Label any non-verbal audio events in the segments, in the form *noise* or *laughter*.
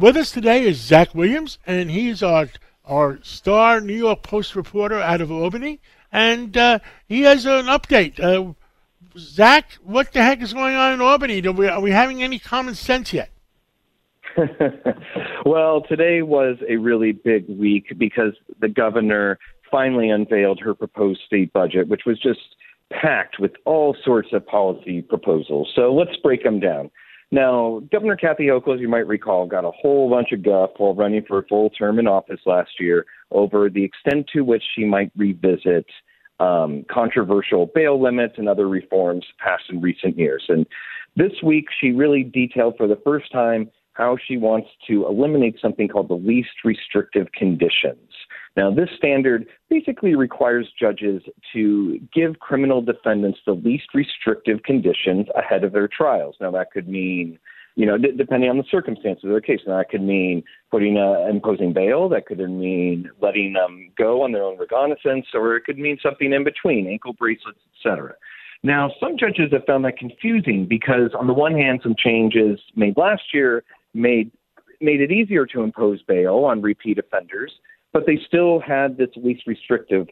With us today is Zach Williams, and he's our our star New York Post reporter out of Albany, and uh, he has an update. Uh, Zach, what the heck is going on in Albany? Are we, are we having any common sense yet? *laughs* well, today was a really big week because the governor finally unveiled her proposed state budget, which was just packed with all sorts of policy proposals. So let's break them down. Now, Governor Kathy Hochul, as you might recall, got a whole bunch of guff while running for a full term in office last year over the extent to which she might revisit um, controversial bail limits and other reforms passed in recent years. And this week, she really detailed for the first time how she wants to eliminate something called the least restrictive conditions. Now, this standard basically requires judges to give criminal defendants the least restrictive conditions ahead of their trials. Now, that could mean, you know, d- depending on the circumstances of the case. Now, that could mean putting a, imposing bail. That could mean letting them go on their own recognizance, or it could mean something in between, ankle bracelets, etc. Now, some judges have found that confusing because, on the one hand, some changes made last year made made it easier to impose bail on repeat offenders but they still had this least restrictive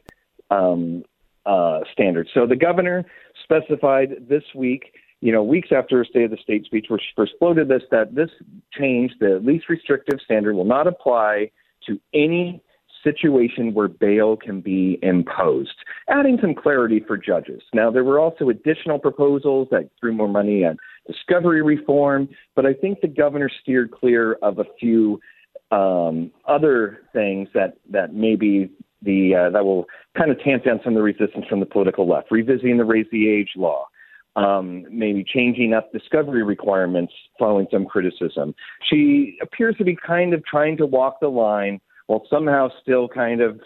um, uh, standard. So the governor specified this week, you know, weeks after her State of the State speech, where she first floated this, that this change, the least restrictive standard, will not apply to any situation where bail can be imposed, adding some clarity for judges. Now, there were also additional proposals that threw more money at discovery reform, but I think the governor steered clear of a few um, other things that that maybe the uh, that will kind of tamp down some of the resistance from the political left, revisiting the raise the age law, um, maybe changing up discovery requirements following some criticism. She appears to be kind of trying to walk the line while somehow still kind of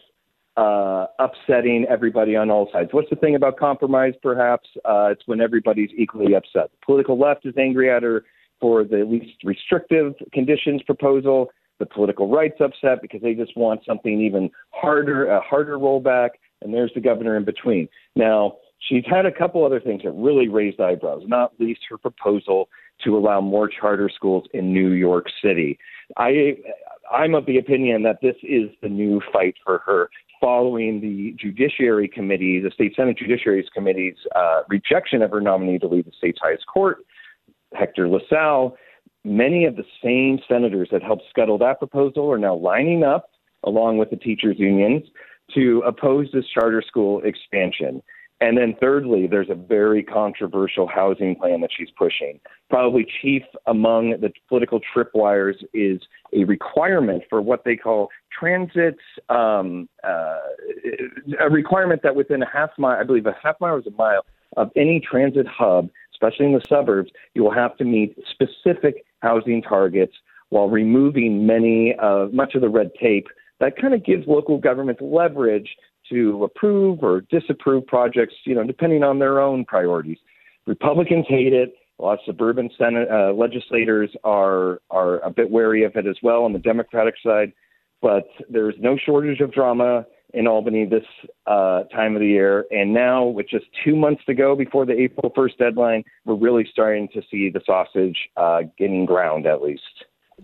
uh, upsetting everybody on all sides. What's the thing about compromise? Perhaps uh, it's when everybody's equally upset. The political left is angry at her for the least restrictive conditions proposal the political right's upset because they just want something even harder, a harder rollback, and there's the governor in between. Now, she's had a couple other things that really raised eyebrows, not least her proposal to allow more charter schools in New York City. I I'm of the opinion that this is the new fight for her following the Judiciary Committee, the State Senate Judiciary Committee's uh, rejection of her nominee to lead the state's highest court, Hector LaSalle many of the same senators that helped scuttle that proposal are now lining up, along with the teachers' unions, to oppose this charter school expansion. And then, thirdly, there's a very controversial housing plan that she's pushing. Probably chief among the political tripwires is a requirement for what they call transit, um, uh, a requirement that within a half mile, I believe a half mile is a mile, of any transit hub, especially in the suburbs, you will have to meet specific housing targets while removing many uh, much of the red tape that kind of gives local governments leverage to approve or disapprove projects, you know, depending on their own priorities. Republicans hate it. A lot of suburban Senate uh, legislators are are a bit wary of it as well on the Democratic side. But there's no shortage of drama in Albany this uh, time of the year. And now, with just two months to go before the April 1st deadline, we're really starting to see the sausage uh, getting ground at least.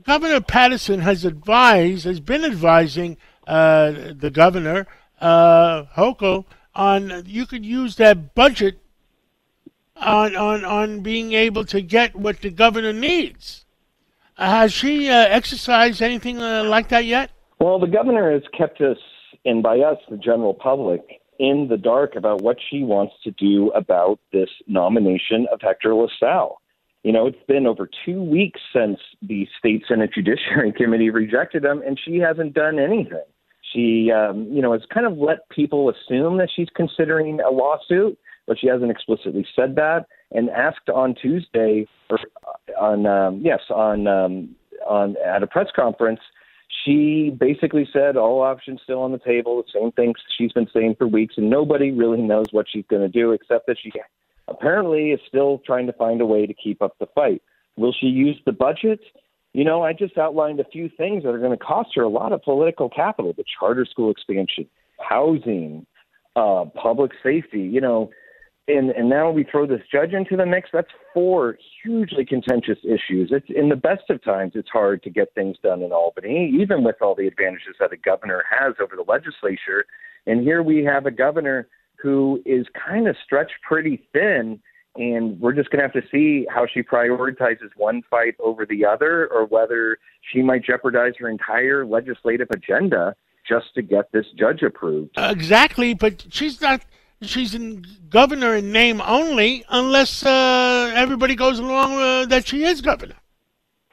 Governor Paterson has advised, has been advising uh, the governor, uh, Hochul, on you could use that budget on, on, on being able to get what the governor needs. has she uh, exercised anything uh, like that yet? Well, the governor has kept us and by us, the general public, in the dark about what she wants to do about this nomination of Hector LaSalle. You know, it's been over two weeks since the State Senate Judiciary *laughs* Committee rejected him, and she hasn't done anything. She, um, you know, has kind of let people assume that she's considering a lawsuit, but she hasn't explicitly said that. And asked on Tuesday, or on um, yes, on um, on at a press conference, she basically said all options still on the table, the same things she's been saying for weeks, and nobody really knows what she's going to do except that she apparently is still trying to find a way to keep up the fight. Will she use the budget? You know, I just outlined a few things that are going to cost her a lot of political capital the charter school expansion, housing, uh, public safety. You know, and and now we throw this judge into the mix. That's four hugely contentious issues. It's in the best of times, it's hard to get things done in Albany, even with all the advantages that a governor has over the legislature. And here we have a governor who is kind of stretched pretty thin. And we're just going to have to see how she prioritizes one fight over the other, or whether she might jeopardize her entire legislative agenda just to get this judge approved. Exactly, but she's not she's in governor in name only, unless uh, everybody goes along uh, that she is governor.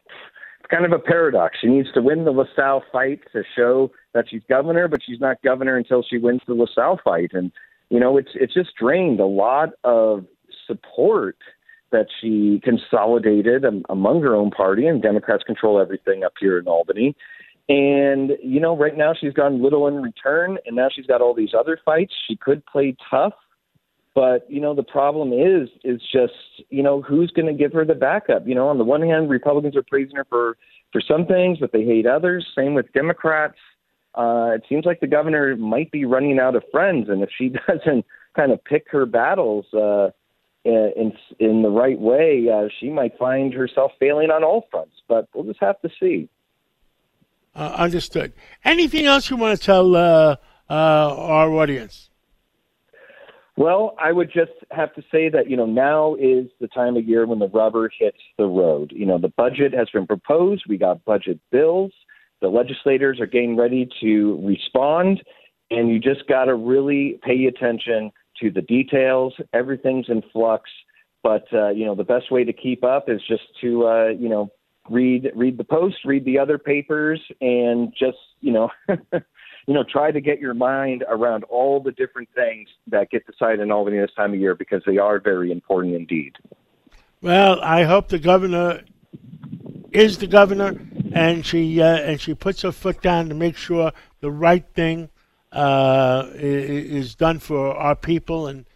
It's kind of a paradox. She needs to win the LaSalle fight to show that she's governor, but she's not governor until she wins the LaSalle fight. And you know, it's it's just drained a lot of support that she consolidated among her own party, and Democrats control everything up here in Albany. And, you know, right now she's gotten little in return, and now she's got all these other fights. She could play tough, but, you know, the problem is, is just, you know, who's going to give her the backup? You know, on the one hand, Republicans are praising her for, for some things, but they hate others. Same with Democrats. Uh, it seems like the governor might be running out of friends, and if she *laughs* doesn't kind of pick her battles, uh, in in the right way, uh, she might find herself failing on all fronts. But we'll just have to see. Uh, understood. Anything else you want to tell uh, uh, our audience? Well, I would just have to say that, you know, now is the time of year when the rubber hits the road. You know, the budget has been proposed, we got budget bills, the legislators are getting ready to respond, and you just got to really pay attention to the details. Everything's in flux, but, uh, you know, the best way to keep up is just to, uh, you know, read read the post, read the other papers, and just you know. *laughs* you know, try to get your mind around all the different things that get decided in Albany this time of year because they are very important indeed. Well, I hope the governor is the governor, and she uh, and she puts her foot down to make sure the right thing uh, is done for our people, and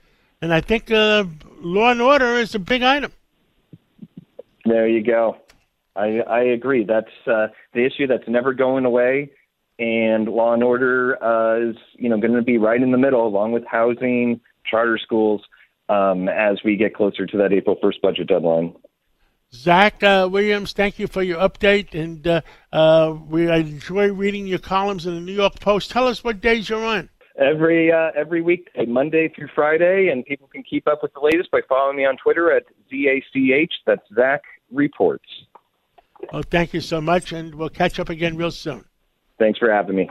and I think uh, law and order is a big item. There you go. I, I agree. That's uh, the issue that's never going away, and law and order uh, is you know going to be right in the middle, along with housing, charter schools, um, as we get closer to that April first budget deadline. Zach uh, Williams, thank you for your update, and uh, uh, we I enjoy reading your columns in the New York Post. Tell us what days you're on. Every uh, every week, Monday through Friday, and people can keep up with the latest by following me on Twitter at zach. That's Zach Reports. Well, thank you so much, and we'll catch up again real soon. Thanks for having me.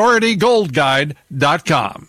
PriorityGoldGuide.com.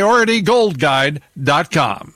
PriorityGoldGuide.com.